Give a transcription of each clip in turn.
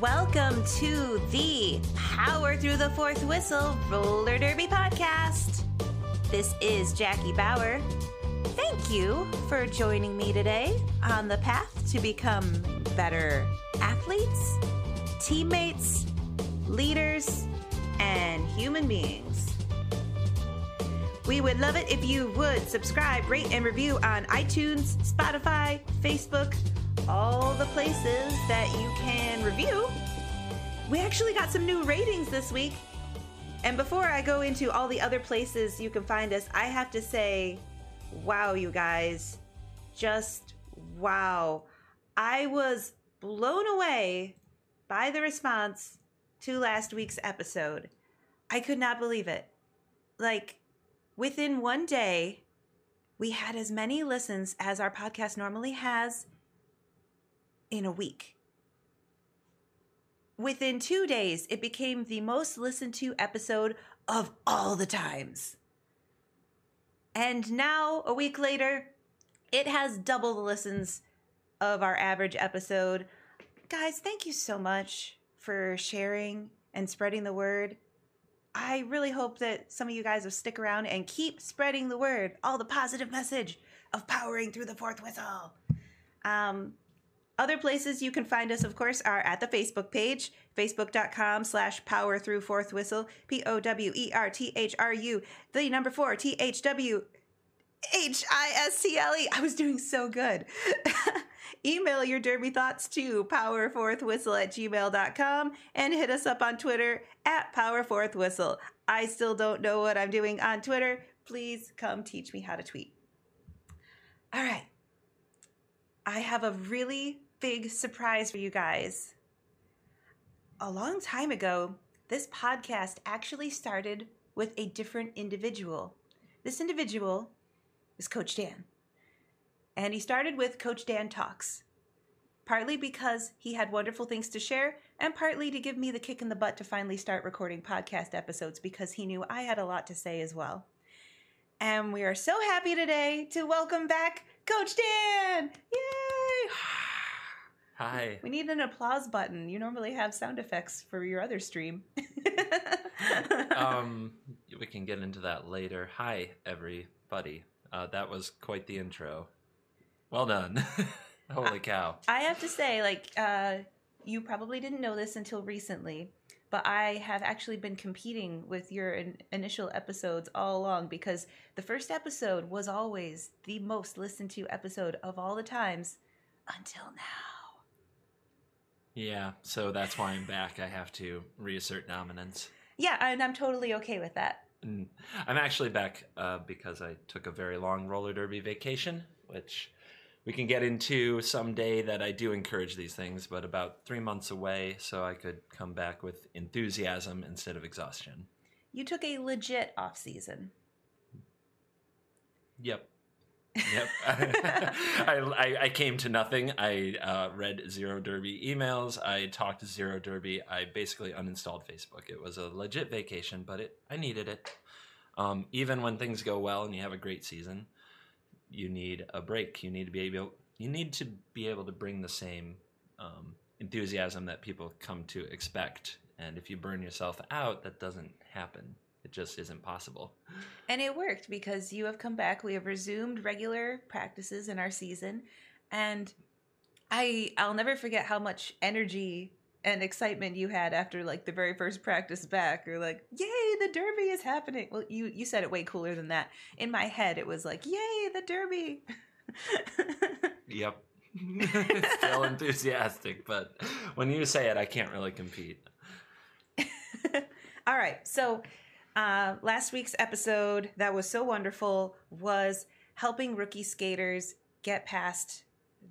Welcome to the Power Through the Fourth Whistle Roller Derby podcast. This is Jackie Bauer. Thank you for joining me today on the path to become better athletes, teammates, leaders, and human beings. We would love it if you would subscribe, rate, and review on iTunes, Spotify, Facebook, all the places that you can review. We actually got some new ratings this week. And before I go into all the other places you can find us, I have to say, wow, you guys. Just wow. I was blown away by the response to last week's episode. I could not believe it. Like, within one day, we had as many listens as our podcast normally has in a week. Within two days, it became the most listened to episode of all the times. And now, a week later, it has double the listens of our average episode. Guys, thank you so much for sharing and spreading the word. I really hope that some of you guys will stick around and keep spreading the word, all the positive message of powering through the fourth whistle. Um, other places you can find us, of course, are at the Facebook page, facebook.com slash power through fourth whistle, P O W E R T H R U, the number four, T H W H I S T L E. I was doing so good. Email your derby thoughts to powerfourthwhistle at gmail.com and hit us up on Twitter at powerfourthwhistle. I still don't know what I'm doing on Twitter. Please come teach me how to tweet. All right. I have a really big surprise for you guys. A long time ago, this podcast actually started with a different individual. This individual is Coach Dan. And he started with Coach Dan Talks, partly because he had wonderful things to share, and partly to give me the kick in the butt to finally start recording podcast episodes because he knew I had a lot to say as well. And we are so happy today to welcome back Coach Dan! Yay! Hi. We need an applause button. You normally have sound effects for your other stream. um, we can get into that later. Hi, everybody. Uh, that was quite the intro. Well done. Holy cow. I have to say, like, uh, you probably didn't know this until recently, but I have actually been competing with your in- initial episodes all along because the first episode was always the most listened to episode of all the times until now. Yeah, so that's why I'm back. I have to reassert dominance. Yeah, and I'm totally okay with that. Mm. I'm actually back uh, because I took a very long roller derby vacation, which we can get into someday that I do encourage these things, but about three months away, so I could come back with enthusiasm instead of exhaustion. You took a legit off season. Yep. Yep. I, I, I, came to nothing. I uh, read Zero Derby emails. I talked to Zero Derby. I basically uninstalled Facebook. It was a legit vacation, but it I needed it. Um, even when things go well and you have a great season, you need a break. You need to be able you need to be able to bring the same um, enthusiasm that people come to expect. And if you burn yourself out, that doesn't happen. It just isn't possible. And it worked because you have come back. We have resumed regular practices in our season, and I I'll never forget how much energy and excitement you had after like the very first practice back. Or like yay the derby is happening. Well you you said it way cooler than that. In my head it was like yay the derby. Yep. Still enthusiastic but when you say it i can't really compete. All right. So uh, last week's episode that was so wonderful was helping rookie skaters get past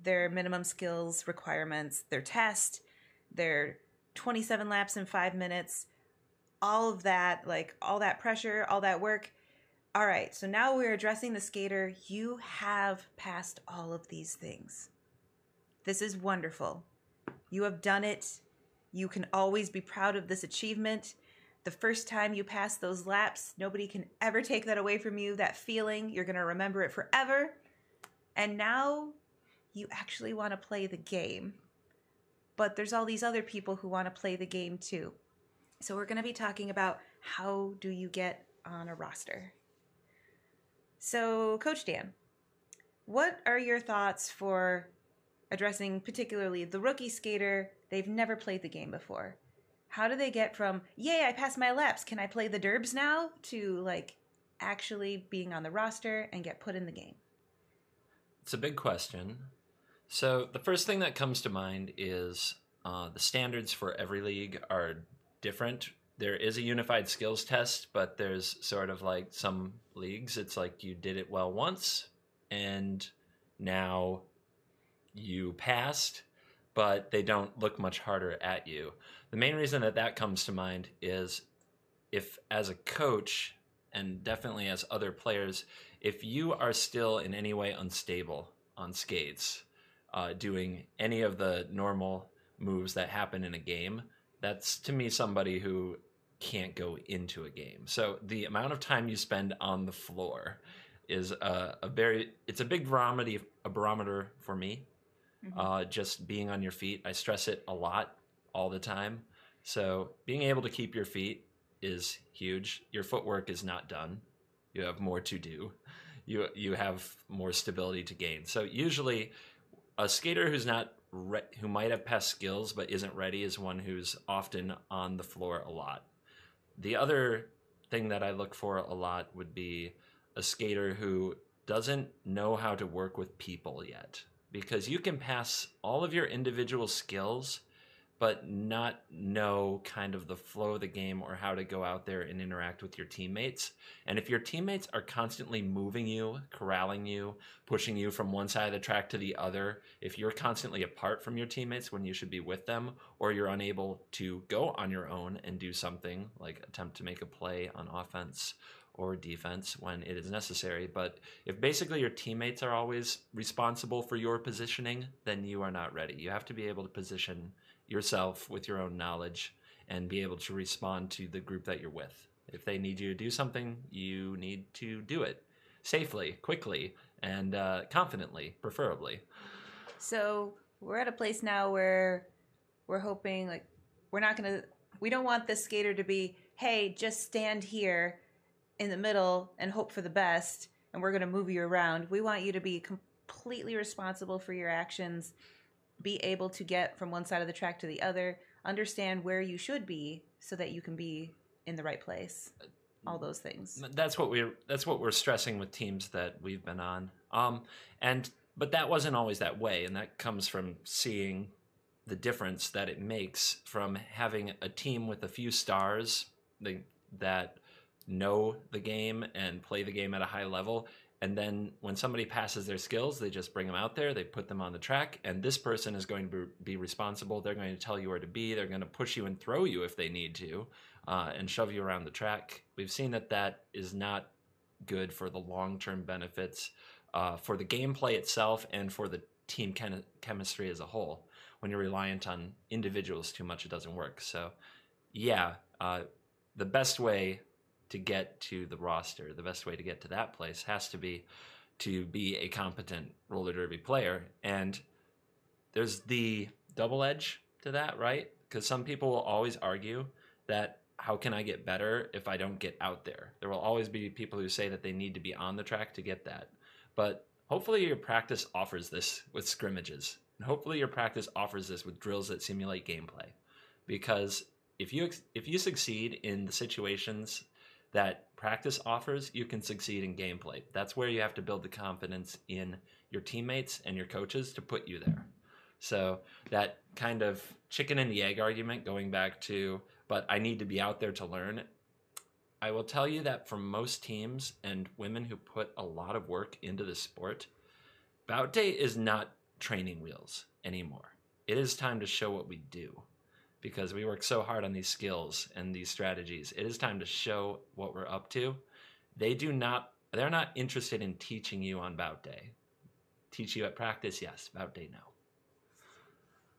their minimum skills requirements their test their 27 laps in five minutes, all of that, like all that pressure, all that work. All right, so now we're addressing the skater. You have passed all of these things. This is wonderful. You have done it. You can always be proud of this achievement. The first time you pass those laps, nobody can ever take that away from you. That feeling, you're going to remember it forever. And now you actually want to play the game but there's all these other people who want to play the game too. So we're going to be talking about how do you get on a roster. So, Coach Dan, what are your thoughts for addressing particularly the rookie skater? They've never played the game before. How do they get from, yay, I passed my laps, can I play the derbs now? to like actually being on the roster and get put in the game? It's a big question. So, the first thing that comes to mind is uh, the standards for every league are different. There is a unified skills test, but there's sort of like some leagues, it's like you did it well once and now you passed, but they don't look much harder at you. The main reason that that comes to mind is if, as a coach, and definitely as other players, if you are still in any way unstable on skates, uh, doing any of the normal moves that happen in a game, that's to me somebody who can't go into a game. So the amount of time you spend on the floor is a, a very it's a big barometer a barometer for me. Mm-hmm. Uh, just being on your feet, I stress it a lot all the time. So being able to keep your feet is huge. Your footwork is not done. You have more to do. You you have more stability to gain. So usually, a skater who's not re- who might have past skills but isn't ready is one who's often on the floor a lot. The other thing that I look for a lot would be a skater who doesn't know how to work with people yet because you can pass all of your individual skills but not know kind of the flow of the game or how to go out there and interact with your teammates. And if your teammates are constantly moving you, corralling you, pushing you from one side of the track to the other, if you're constantly apart from your teammates when you should be with them, or you're unable to go on your own and do something like attempt to make a play on offense or defense when it is necessary. But if basically your teammates are always responsible for your positioning, then you are not ready. You have to be able to position yourself with your own knowledge and be able to respond to the group that you're with. If they need you to do something, you need to do it safely, quickly, and uh, confidently, preferably. So we're at a place now where we're hoping, like, we're not going to, we don't want the skater to be, hey, just stand here in the middle and hope for the best, and we're going to move you around. We want you to be completely responsible for your actions be able to get from one side of the track to the other, understand where you should be so that you can be in the right place. All those things. That's what we're that's what we're stressing with teams that we've been on. Um and but that wasn't always that way and that comes from seeing the difference that it makes from having a team with a few stars that know the game and play the game at a high level and then when somebody passes their skills, they just bring them out there, they put them on the track, and this person is going to be responsible. They're going to tell you where to be. They're going to push you and throw you if they need to, uh, and shove you around the track. We've seen that that is not good for the long term benefits uh, for the gameplay itself and for the team chem- chemistry as a whole. When you're reliant on individuals too much, it doesn't work. So, yeah, uh, the best way to get to the roster. The best way to get to that place has to be to be a competent roller derby player. And there's the double edge to that, right? Because some people will always argue that how can I get better if I don't get out there? There will always be people who say that they need to be on the track to get that. But hopefully your practice offers this with scrimmages. And hopefully your practice offers this with drills that simulate gameplay. Because if you if you succeed in the situations that practice offers, you can succeed in gameplay. That's where you have to build the confidence in your teammates and your coaches to put you there. So that kind of chicken and the egg argument going back to, but I need to be out there to learn. I will tell you that for most teams and women who put a lot of work into the sport, bout day is not training wheels anymore. It is time to show what we do because we work so hard on these skills and these strategies. It is time to show what we're up to. They do not they're not interested in teaching you on bout day. Teach you at practice, yes. Bout day, no.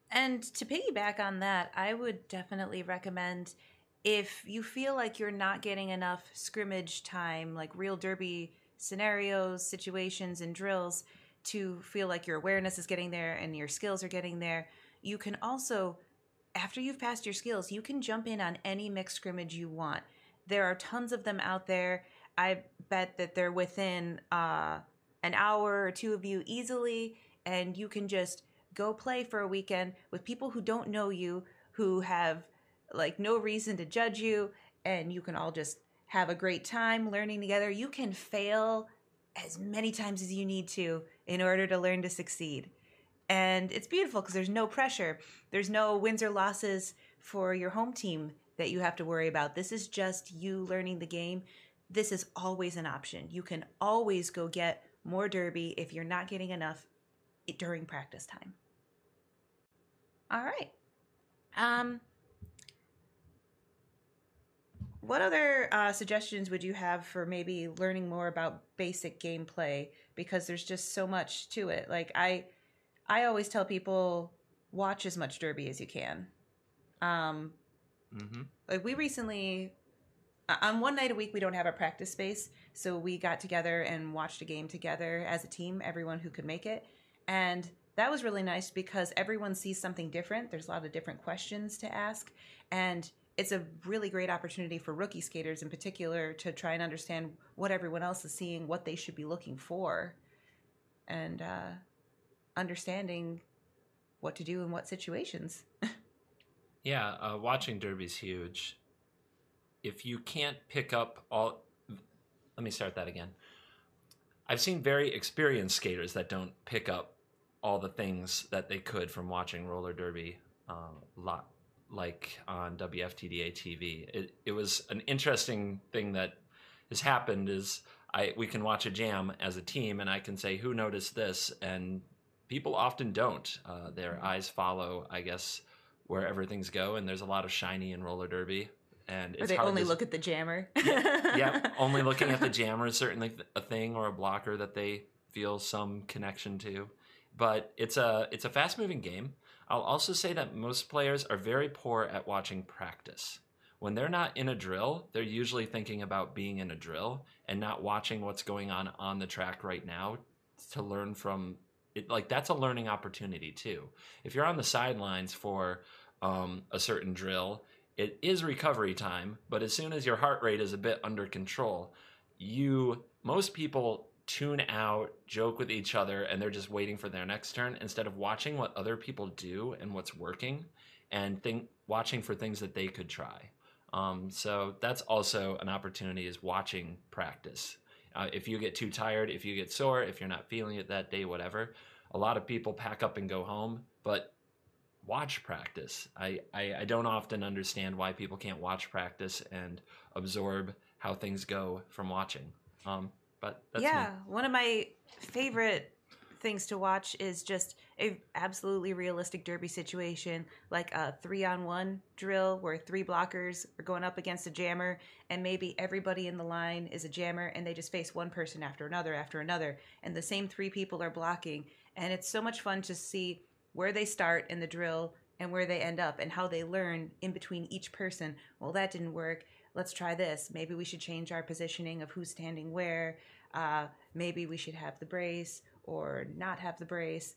And to piggyback on that, I would definitely recommend if you feel like you're not getting enough scrimmage time, like real derby scenarios, situations, and drills, to feel like your awareness is getting there and your skills are getting there, you can also, after you've passed your skills, you can jump in on any mixed scrimmage you want. There are tons of them out there. I bet that they're within uh, an hour or two of you easily, and you can just go play for a weekend with people who don't know you, who have like no reason to judge you, and you can all just have a great time learning together. You can fail as many times as you need to in order to learn to succeed. And it's beautiful because there's no pressure. There's no wins or losses for your home team that you have to worry about. This is just you learning the game. This is always an option. You can always go get more derby if you're not getting enough during practice time. All right. Um, what other uh, suggestions would you have for maybe learning more about basic gameplay? Because there's just so much to it. Like I, I always tell people, watch as much derby as you can. Um, Mm-hmm. like we recently uh, on one night a week we don't have a practice space so we got together and watched a game together as a team everyone who could make it and that was really nice because everyone sees something different there's a lot of different questions to ask and it's a really great opportunity for rookie skaters in particular to try and understand what everyone else is seeing what they should be looking for and uh, understanding what to do in what situations Yeah, uh, watching Derby's huge. If you can't pick up all, let me start that again. I've seen very experienced skaters that don't pick up all the things that they could from watching roller derby, um, lot like on WFTDA TV. It it was an interesting thing that has happened. Is I we can watch a jam as a team, and I can say who noticed this, and people often don't. Uh, their eyes follow, I guess wherever things go, and there's a lot of shiny in roller derby, and or they only to, look at the jammer yeah, only looking at the jammer is certainly a thing or a blocker that they feel some connection to. But it's a it's a fast moving game. I'll also say that most players are very poor at watching practice. When they're not in a drill, they're usually thinking about being in a drill and not watching what's going on on the track right now to learn from it. Like that's a learning opportunity too. If you're on the sidelines for um, a certain drill it is recovery time, but as soon as your heart rate is a bit under control, you most people tune out, joke with each other, and they're just waiting for their next turn instead of watching what other people do and what's working, and think watching for things that they could try. Um, so that's also an opportunity is watching practice. Uh, if you get too tired, if you get sore, if you're not feeling it that day, whatever, a lot of people pack up and go home, but watch practice. I, I, I don't often understand why people can't watch practice and absorb how things go from watching. Um, but that's yeah, me. one of my favorite things to watch is just a absolutely realistic derby situation, like a three on one drill where three blockers are going up against a jammer, and maybe everybody in the line is a jammer, and they just face one person after another after another, and the same three people are blocking, and it's so much fun to see where they start in the drill and where they end up and how they learn in between each person. Well, that didn't work. Let's try this. Maybe we should change our positioning of who's standing where. Uh, maybe we should have the brace or not have the brace.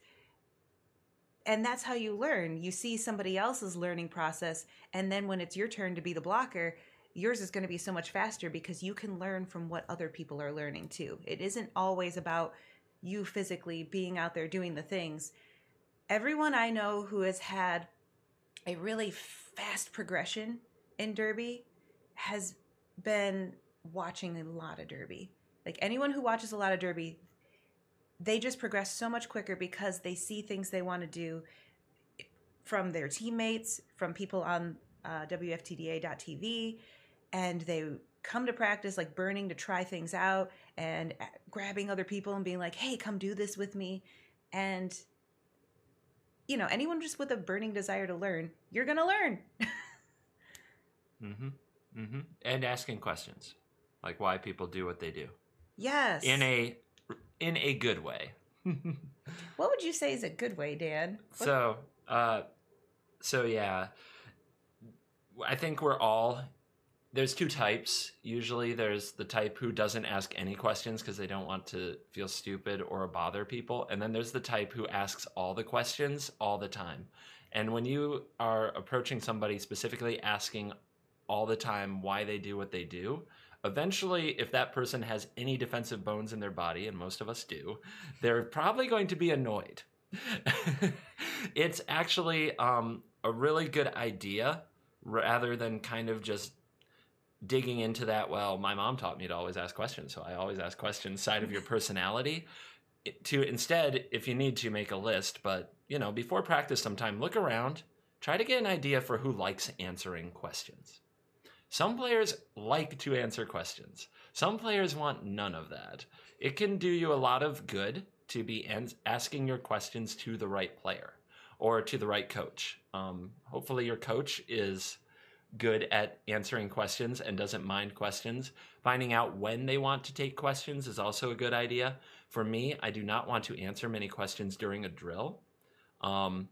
And that's how you learn. You see somebody else's learning process, and then when it's your turn to be the blocker, yours is going to be so much faster because you can learn from what other people are learning too. It isn't always about you physically being out there doing the things everyone I know who has had a really fast progression in Derby has been watching a lot of Derby. Like anyone who watches a lot of Derby, they just progress so much quicker because they see things they want to do from their teammates, from people on uh, WFTDA.tv, and they come to practice like burning to try things out and uh, grabbing other people and being like, hey, come do this with me. And you know, anyone just with a burning desire to learn, you're going to learn. Mm-hmm. Mm-hmm. And asking questions, like why people do what they do, yes. in a in a good way. what would you say is a good way, Dan? What- So, uh, so yeah, I think we're all there's two types. Usually, there's the type who doesn't ask any questions because they don't want to feel stupid or bother people, and then there's the type who asks all the questions all the time. And when you are approaching somebody specifically asking all the time why they do what they do, eventually, if that person has any defensive bones in their body, and most of us do, they're probably going to be annoyed. it's actually um, a really good idea rather than kind of just digging into that. Well, my mom taught me to always ask questions, so I always ask questions side of your personality. To instead, if you need to, make a list. But you know, before practice, sometime look around, try to get an idea for who likes answering questions. Some players like to answer questions. Some players want none of that. It can do you a lot of good to be asking your questions to the right player or to the right coach. Um, hopefully, your coach is good at answering questions and doesn't mind questions. Finding out when they want to take questions is also a good idea. For me, I do not want to answer many questions during a drill. Um,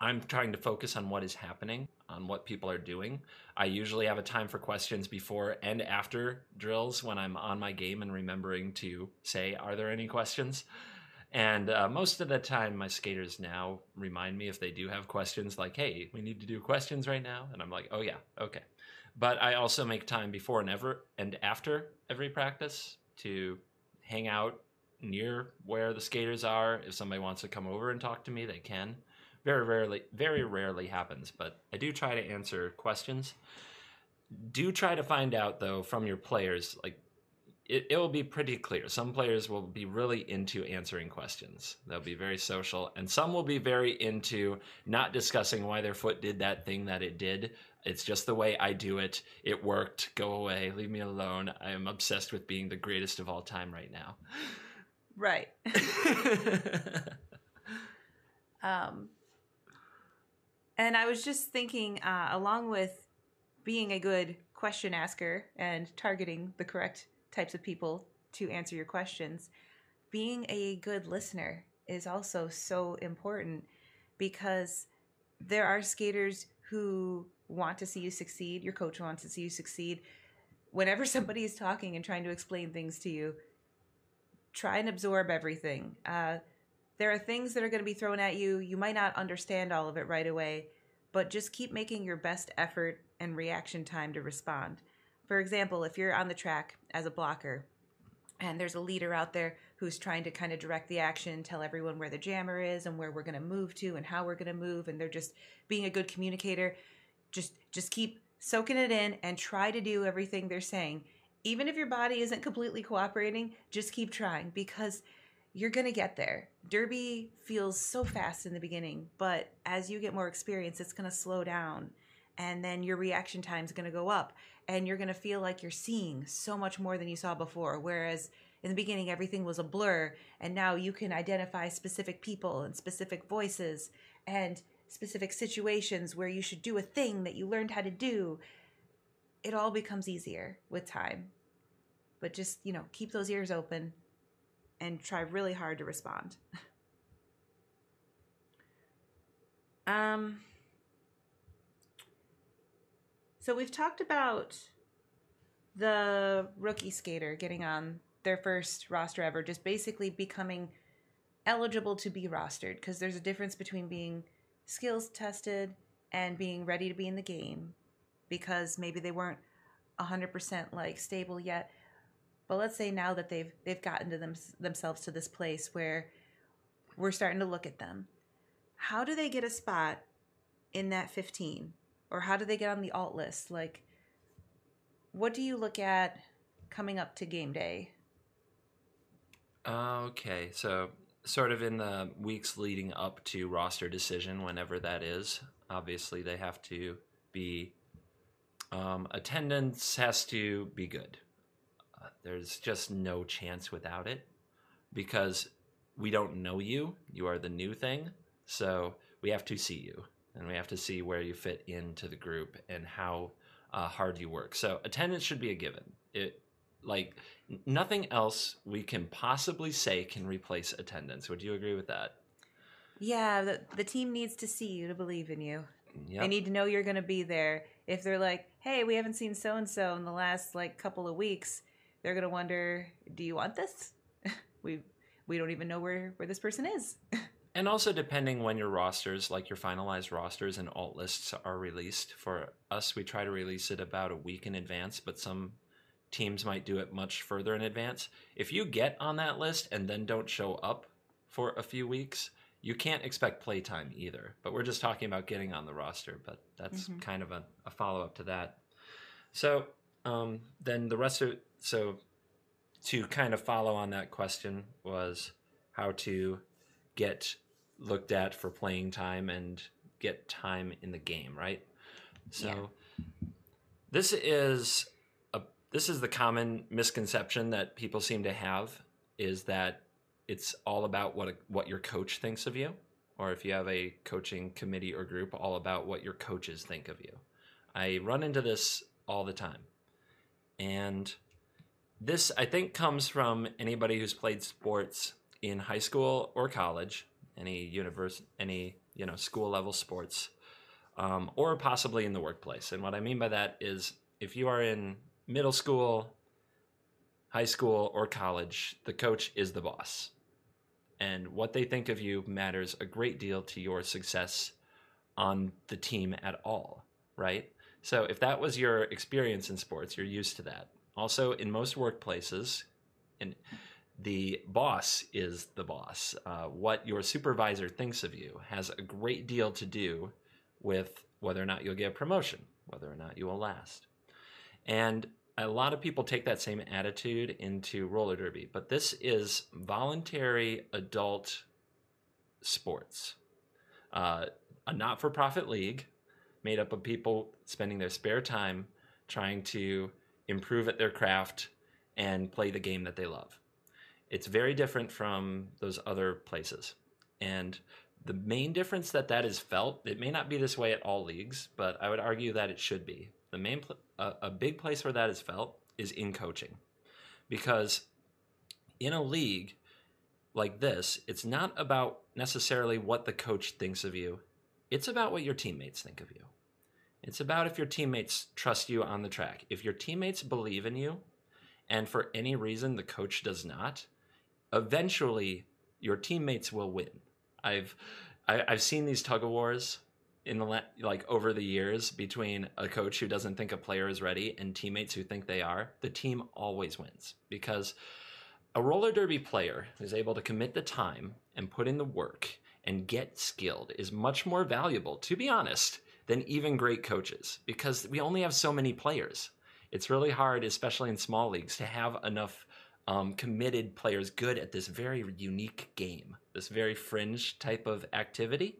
I'm trying to focus on what is happening, on what people are doing. I usually have a time for questions before and after drills when I'm on my game and remembering to say, Are there any questions? And uh, most of the time, my skaters now remind me if they do have questions, like, hey, we need to do questions right now. And I'm like, oh, yeah, okay. But I also make time before and ever and after every practice to hang out near where the skaters are. If somebody wants to come over and talk to me, they can. Very rarely, very rarely happens, but I do try to answer questions. Do try to find out though from your players, like it, it will be pretty clear. Some players will be really into answering questions. They'll be very social, and some will be very into not discussing why their foot did that thing that it did. It's just the way I do it. It worked. Go away. Leave me alone. I am obsessed with being the greatest of all time right now. Right. um, and I was just thinking, uh, along with being a good question asker and targeting the correct types of people to answer your questions. Being a good listener is also so important because there are skaters who want to see you succeed. Your coach wants to see you succeed. Whenever somebody is talking and trying to explain things to you, try and absorb everything. Uh, there are things that are going to be thrown at you. You might not understand all of it right away, but just keep making your best effort and reaction time to respond. For example, if you're on the track as a blocker and there's a leader out there who's trying to kind of direct the action, tell everyone where the jammer is and where we're going to move to and how we're going to move and they're just being a good communicator, just just keep soaking it in and try to do everything they're saying. Even if your body isn't completely cooperating, just keep trying because you're going to get there. Derby feels so fast in the beginning, but as you get more experience, it's going to slow down and then your reaction time is going to go up and you're going to feel like you're seeing so much more than you saw before. Whereas in the beginning everything was a blur and now you can identify specific people and specific voices and specific situations where you should do a thing that you learned how to do. It all becomes easier with time. But just you know keep those ears open and try really hard to respond um so we've talked about the rookie skater getting on their first roster ever, just basically becoming eligible to be rostered because there's a difference between being skills tested and being ready to be in the game because maybe they weren't 100% like stable yet. But let's say now that they've they've gotten to them, themselves to this place where we're starting to look at them. How do they get a spot in that 15? or how do they get on the alt list? Like, what do you look at coming up to game day? Okay, so sort of in the weeks leading up to roster decision, whenever that is, obviously they have to be um, attendance has to be good. There's just no chance without it because we don't know you. You are the new thing, so we have to see you and we have to see where you fit into the group and how uh, hard you work. So attendance should be a given. It like nothing else we can possibly say can replace attendance. Would you agree with that? Yeah, the, the team needs to see you to believe in you. Yep. They need to know you're going to be there. If they're like, "Hey, we haven't seen so and so in the last like couple of weeks," they're going to wonder, "Do you want this?" we we don't even know where where this person is. And also, depending when your rosters, like your finalized rosters and alt lists, are released. For us, we try to release it about a week in advance, but some teams might do it much further in advance. If you get on that list and then don't show up for a few weeks, you can't expect playtime either. But we're just talking about getting on the roster, but that's Mhm. kind of a, a follow up to that. So um, then the rest of so to kind of follow on that question was how to get looked at for playing time and get time in the game, right? So Yeah. this is a this is the common misconception that people seem to have is that it's all about what a, what your coach thinks of you or if you have a coaching committee or group all about what your coaches think of you. I run into this all the time. And this I think comes from anybody who's played sports in high school or college, any universe, any you know school level sports, um, or possibly in the workplace. And what I mean by that is if you are in middle school, high school, or college, the coach is the boss, and what they think of you matters a great deal to your success on the team at all, right? So if that was your experience in sports, you're used to that. Also, in most workplaces, and the boss is the boss. Uh, what your supervisor thinks of you has a great deal to do with whether or not you'll get a promotion, whether or not you will last. And a lot of people take that same attitude into roller derby, but this is voluntary adult sports, uh, a not for profit league made up of people spending their spare time trying to improve at their craft and play the game that they love. It's very different from those other places. And the main difference that that is felt, it may not be this way at all leagues, but I would argue that it should be. The main pl- a, a big place where that is felt is in coaching. Because in a league like this, it's not about necessarily what the coach thinks of you. It's about what your teammates think of you. It's about if your teammates trust you on the track. If your teammates believe in you, and for any reason the coach does not, eventually your teammates will win. I've I, I've seen these tug of wars in the like over the years between a coach who doesn't think a player is ready and teammates who think they are. The team always wins because a roller derby player who's able to commit the time and put in the work and get skilled is much more valuable, to be honest, than even great coaches because we only have so many players. It's really hard, especially in small leagues, to have enough um, committed players good at this very unique game, this very fringe type of activity.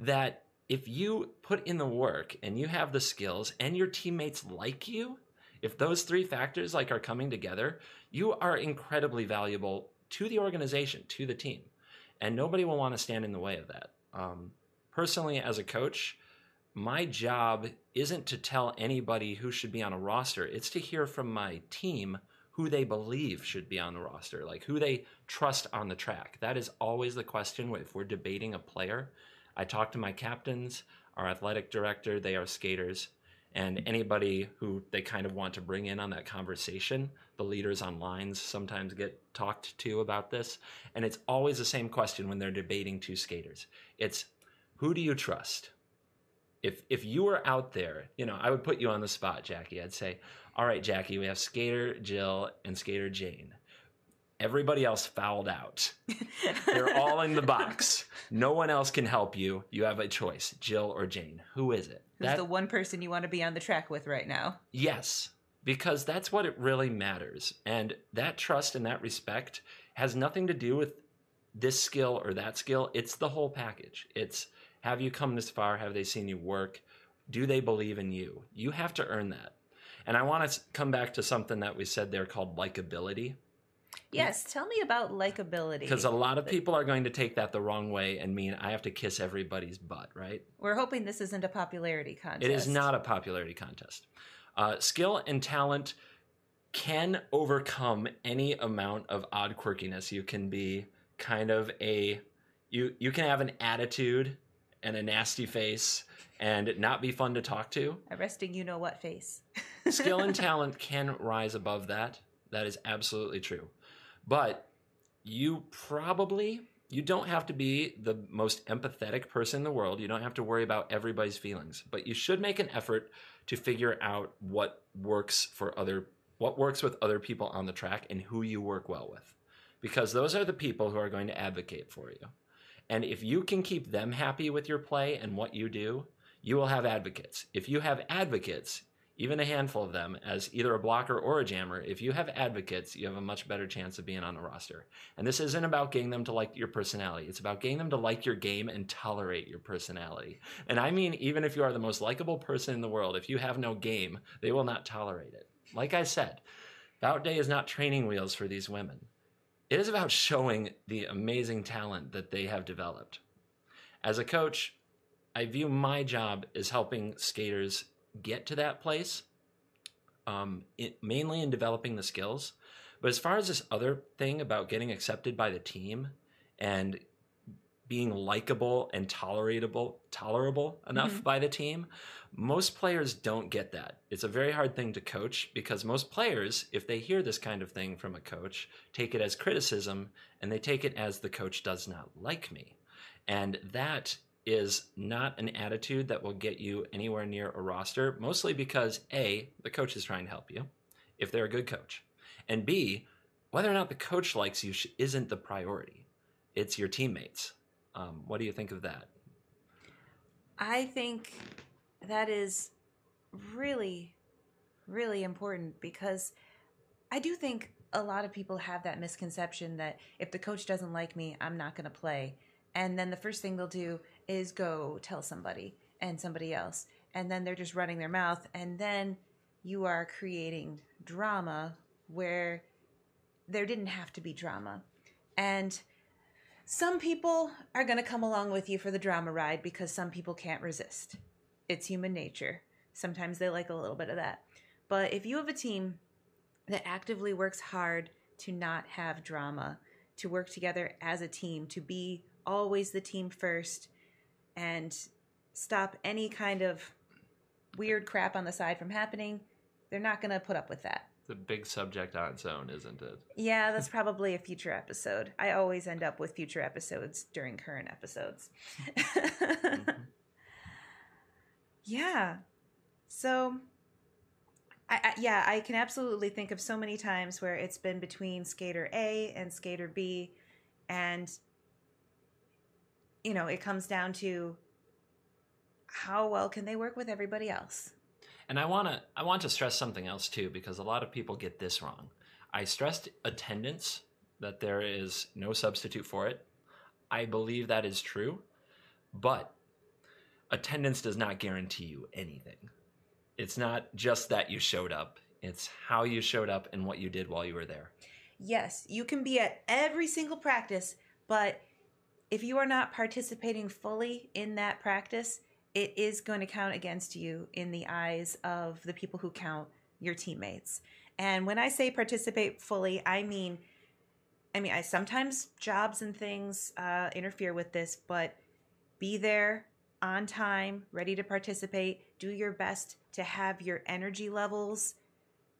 That if you put in the work and you have the skills and your teammates like you, if those three factors like are coming together, you are incredibly valuable to the organization, to the team, and nobody will want to stand in the way of that. Um, personally, as a coach, my job isn't to tell anybody who should be on a roster. It's to hear from my team who they believe should be on the roster, like who they trust on the track. That is always the question if we're debating a player. I talk to my captains, our athletic director, they are skaters, and anybody who they kind of want to bring in on that conversation. The leaders on lines sometimes get talked to about this, and it's always the same question when they're debating two skaters. It's who do you trust? If if you were out there, you know, I would put you on the spot, Jackie. I'd say, "All right, Jackie, we have skater Jill and skater Jane. Everybody else fouled out. They're all in the box. No one else can help you. You have a choice, Jill or Jane. Who is it?" Who's That- the one person you want to be on the track with right now? Yes, because that's what it really matters. And that trust and that respect has nothing to do with this skill or that skill. It's the whole package. It's have you come this far? Have they seen you work? Do they believe in you? You have to earn that. And I want to come back to something that we said there called likability. Yes, tell me about likability. Because a lot of people are going to take that the wrong way and mean I have to kiss everybody's butt, right? We're hoping this isn't a popularity contest. It is not a popularity contest. Uh, skill and talent can overcome any amount of odd quirkiness. You can be kind of a you you can have an attitude and a nasty face and not be fun to talk to. A resting you know what face. Skill and talent can rise above that. That is absolutely true. But you probably you don't have to be the most empathetic person in the world. You don't have to worry about everybody's feelings, but you should make an effort to figure out what works for other what works with other people on the track and who you work well with. Because those are the people who are going to advocate for you. And if you can keep them happy with your play and what you do, you will have advocates. If you have advocates, even a handful of them, as either a blocker or a jammer, if you have advocates, you have a much better chance of being on the roster. And this isn't about getting them to like your personality. It's about getting them to like your game and tolerate your personality. And I mean, even if you are the most likable person in the world, if you have no game, they will not tolerate it. Like I said, Bout Day is not training wheels for these women. It is about showing the amazing talent that they have developed. As a coach, I view my job as helping skaters get to that place, um, it, mainly in developing the skills. But as far as this other thing about getting accepted by the team and being likable and tolerable tolerable enough Mhm. by the team, most players don't get that. It's a very hard thing to coach because most players, if they hear this kind of thing from a coach, take it as criticism and they take it as the coach does not like me. And that is not an attitude that will get you anywhere near a roster, mostly because A, the coach is trying to help you if they're a good coach. And B, whether or not the coach likes you isn't the priority. It's your teammates. Um, what do you think of that? I think that is really, really important because I do think a lot of people have that misconception that if the coach doesn't like me, I'm not going to play. And then the first thing they'll do is go tell somebody and somebody else. And then they're just running their mouth. And then you are creating drama where there didn't have to be drama. And some people are going to come along with you for the drama ride because some people can't resist. It's human nature. Sometimes they like a little bit of that. But if you have a team that actively works hard to not have drama, to work together as a team, to be always the team first, and stop any kind of weird crap on the side from happening, they're not going to put up with that. A big subject on its own, isn't it? Yeah, that's probably a future episode. I always end up with future episodes during current episodes. Mm-hmm. yeah. So, I, I, yeah, I can absolutely think of so many times where it's been between skater A and skater B, and you know, it comes down to how well can they work with everybody else. And I want to I want to stress something else too because a lot of people get this wrong. I stressed attendance that there is no substitute for it. I believe that is true, but attendance does not guarantee you anything. It's not just that you showed up. It's how you showed up and what you did while you were there. Yes, you can be at every single practice, but if you are not participating fully in that practice, it is going to count against you in the eyes of the people who count your teammates. And when I say participate fully, I mean, I mean, I sometimes jobs and things uh, interfere with this, but be there on time, ready to participate. Do your best to have your energy levels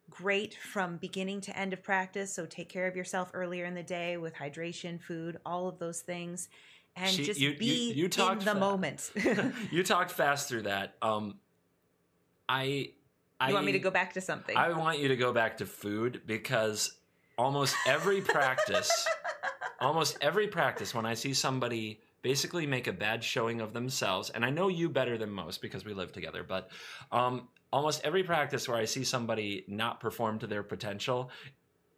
great from beginning to end of practice. So take care of yourself earlier in the day with hydration, food, all of those things, and She- just you- you- be you in talked the fa- moment. you talked fast through that. Um, I, I you want me to go back to something? I want you to go back to food because almost every practice, almost every practice, when I see somebody basically make a bad showing of themselves, and I know you better than most because we live together, but um, almost every practice where I see somebody not perform to their potential,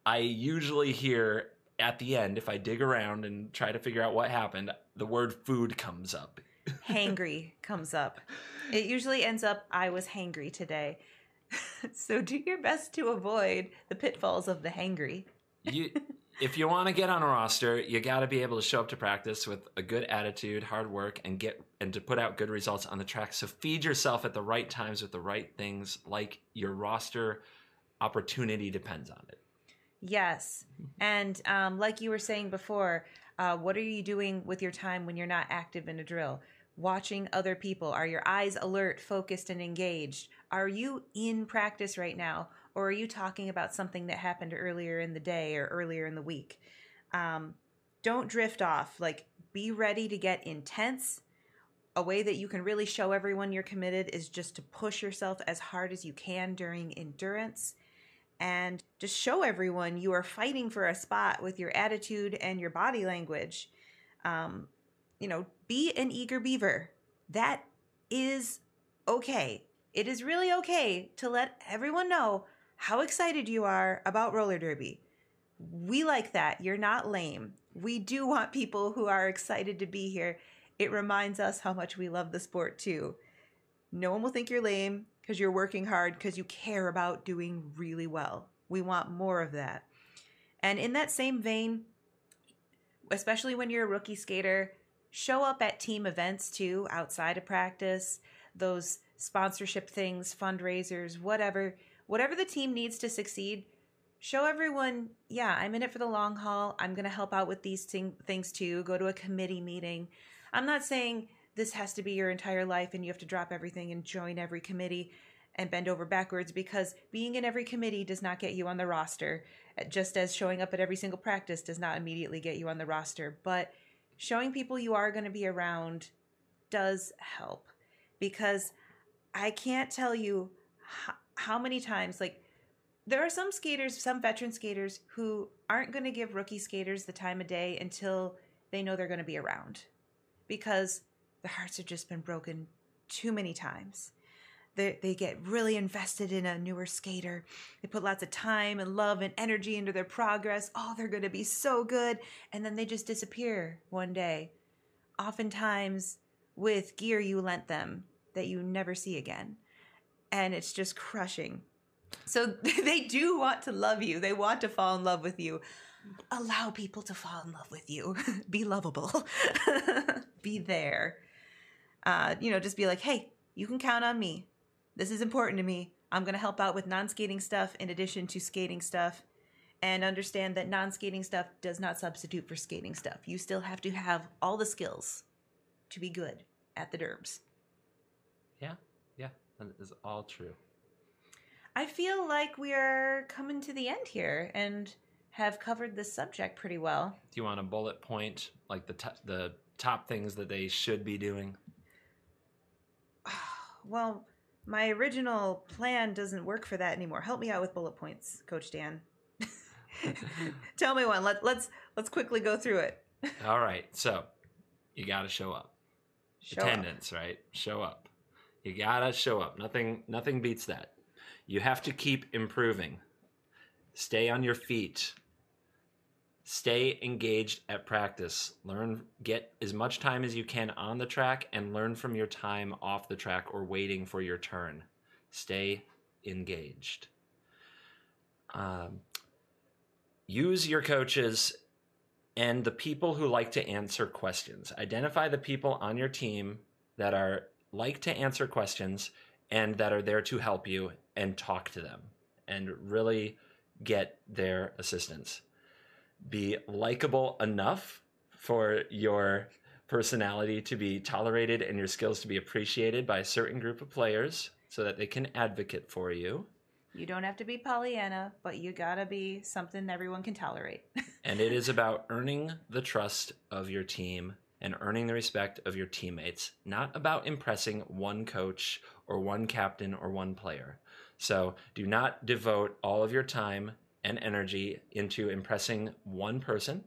I usually hear at the end, if I dig around and try to figure out what happened, the word food comes up. hangry comes up. It usually ends up I was hangry today. so do your best to avoid the pitfalls of the hangry. you if you want to get on a roster, you got to be able to show up to practice with a good attitude, hard work, and get and to put out good results on the track. So feed yourself at the right times with the right things. Like your roster opportunity depends on it. Yes. And um, like you were saying before, uh, what are you doing with your time when you're not active in a drill? watching other people? Are your eyes alert, focused, and engaged? Are you in practice right now? Or are you talking about something that happened earlier in the day or earlier in the week? Um, don't drift off. Like, be ready to get intense. A way that you can really show everyone you're committed is just to push yourself as hard as you can during endurance and just show everyone you are fighting for a spot with your attitude and your body language. Um, you know, be an eager beaver. That is okay. It is really okay to let everyone know how excited you are about roller derby. We like that. You're not lame. We do want people who are excited to be here. It reminds us how much we love the sport too. No one will think you're lame because you're working hard because you care about doing really well. We want more of that. And in that same vein, especially when you're a rookie skater, show up at team events too outside of practice, those sponsorship things, fundraisers, whatever, whatever the team needs to succeed. Show everyone, yeah, I'm in it for the long haul. I'm going to help out with these thing, things too. Go to a committee meeting. I'm not saying this has to be your entire life and you have to drop everything and join every committee and bend over backwards because being in every committee does not get you on the roster, uh, just as showing up at every single practice does not immediately get you on the roster. But showing people you are going to be around does help because I can't tell you how, how many times, like, there are some skaters, some veteran skaters, who aren't going to give rookie skaters the time of day until they know they're going to be around because their hearts have just been broken too many times. They, they get really invested in a newer skater. They put lots of time and love and energy into their progress. Oh, they're going to be so good. And then they just disappear one day. Oftentimes with gear you lent them that you never see again. And it's just crushing. So they do want to love you, they want to fall in love with you. Allow people to fall in love with you. be lovable. be there uh, you know, just be like, hey, you can count on me. This is important to me. I'm going to help out with non skating stuff in addition to skating stuff. And understand that non skating stuff does not substitute for skating stuff. You still have to have all the skills to be good at the derbs. Yeah, yeah, that is all true. I feel like we are coming to the end here and have covered this subject pretty well. Do you want a bullet point, like the t- the top things that they should be doing? Well, my original plan doesn't work for that anymore. Help me out with bullet points, Coach Dan. Tell me one. Let, let's let's quickly go through it. All right. So, you got to show up. Show Attendance, up. right? Show up. You got to show up. Nothing nothing beats that. You have to keep improving. Stay on your feet stay engaged at practice. Learn get as much time as you can on the track and learn from your time off the track or waiting for your turn. Stay engaged. Um, use your coaches and the people who like to answer questions. Identify the people on your team that are like to answer questions and that are there to help you and talk to them and really get their assistance be likable enough for your personality to be tolerated and your skills to be appreciated by a certain group of players so that they can advocate for you. You don't have to be Pollyanna, but you gotta be something everyone can tolerate. and it is about earning the trust of your team and earning the respect of your teammates, not about impressing one coach or one captain or one player. So do not devote all of your time and energy into impressing one person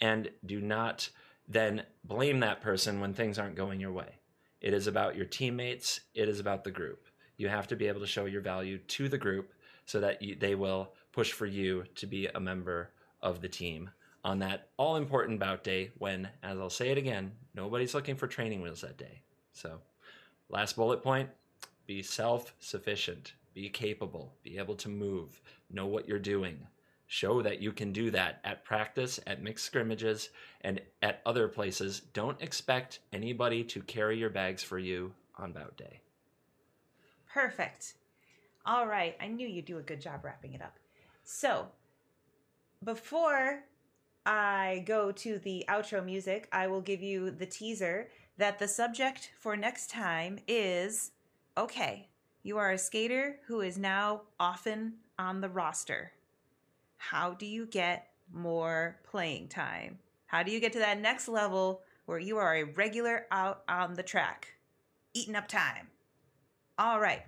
and do not then blame that person when things aren't going your way. It is about your teammates, it is about the group. You have to be able to show your value to the group so that you, they will push for you to be a member of the team on that all important bout day when, as I'll say it again, nobody's looking for training wheels that day. So, last bullet point be self sufficient. Be capable, be able to move, know what you're doing. Show that you can do that at practice, at mixed scrimmages, and at other places. Don't expect anybody to carry your bags for you on bout day. Perfect. All right. I knew you'd do a good job wrapping it up. So, before I go to the outro music, I will give you the teaser that the subject for next time is okay, you are a skater who is now often on the roster. How do you get more playing time? How do you get to that next level where you are a regular out on the track, eating up time? All right.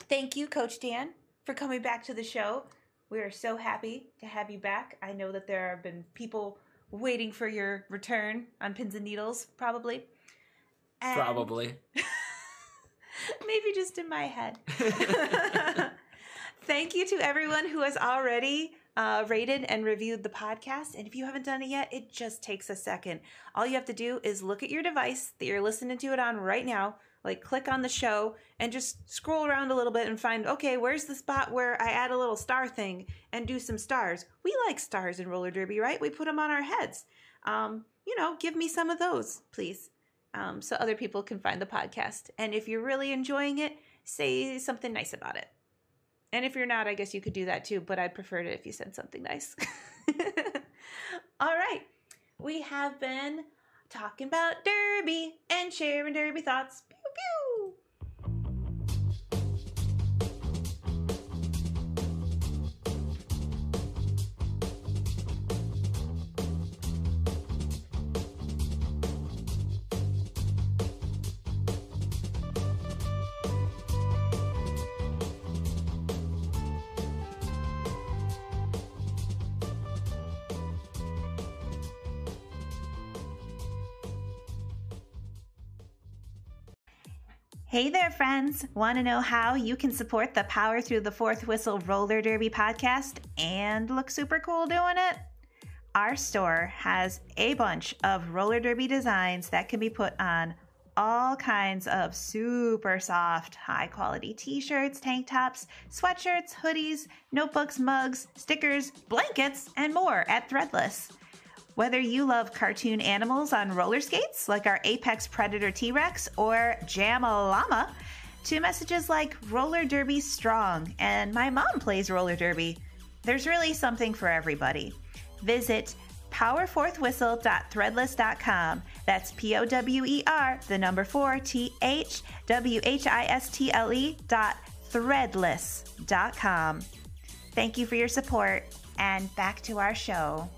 Thank you, Coach Dan, for coming back to the show. We are so happy to have you back. I know that there have been people waiting for your return on pins and needles, probably. And Probably. maybe just in my head. Thank you to everyone who has already uh, rated and reviewed the podcast. And if you haven't done it yet, it just takes a second. All you have to do is look at your device that you're listening to it on right now, like click on the show and just scroll around a little bit and find, okay, where's the spot where I add a little star thing and do some stars? We like stars in roller derby, right? We put them on our heads. Um, you know, give me some of those, please, um, so other people can find the podcast. And if you're really enjoying it, say something nice about it. And if you're not, I guess you could do that too, but I'd prefer it if you said something nice. All right. We have been talking about Derby and sharing Derby thoughts. Pew pew. Hey there, friends. Want to know how you can support the Power Through the Fourth Whistle Roller Derby podcast and look super cool doing it? Our store has a bunch of roller derby designs that can be put on all kinds of super soft, high quality t shirts, tank tops, sweatshirts, hoodies, notebooks, mugs, stickers, blankets, and more at Threadless. Whether you love cartoon animals on roller skates, like our Apex Predator T Rex or Jam a Llama, to messages like Roller Derby Strong and My Mom Plays Roller Derby, there's really something for everybody. Visit powerfourthwhistle.threadless.com. That's P O W E R, the number four, T H W H I S T L E dot threadless.com. Thank you for your support, and back to our show.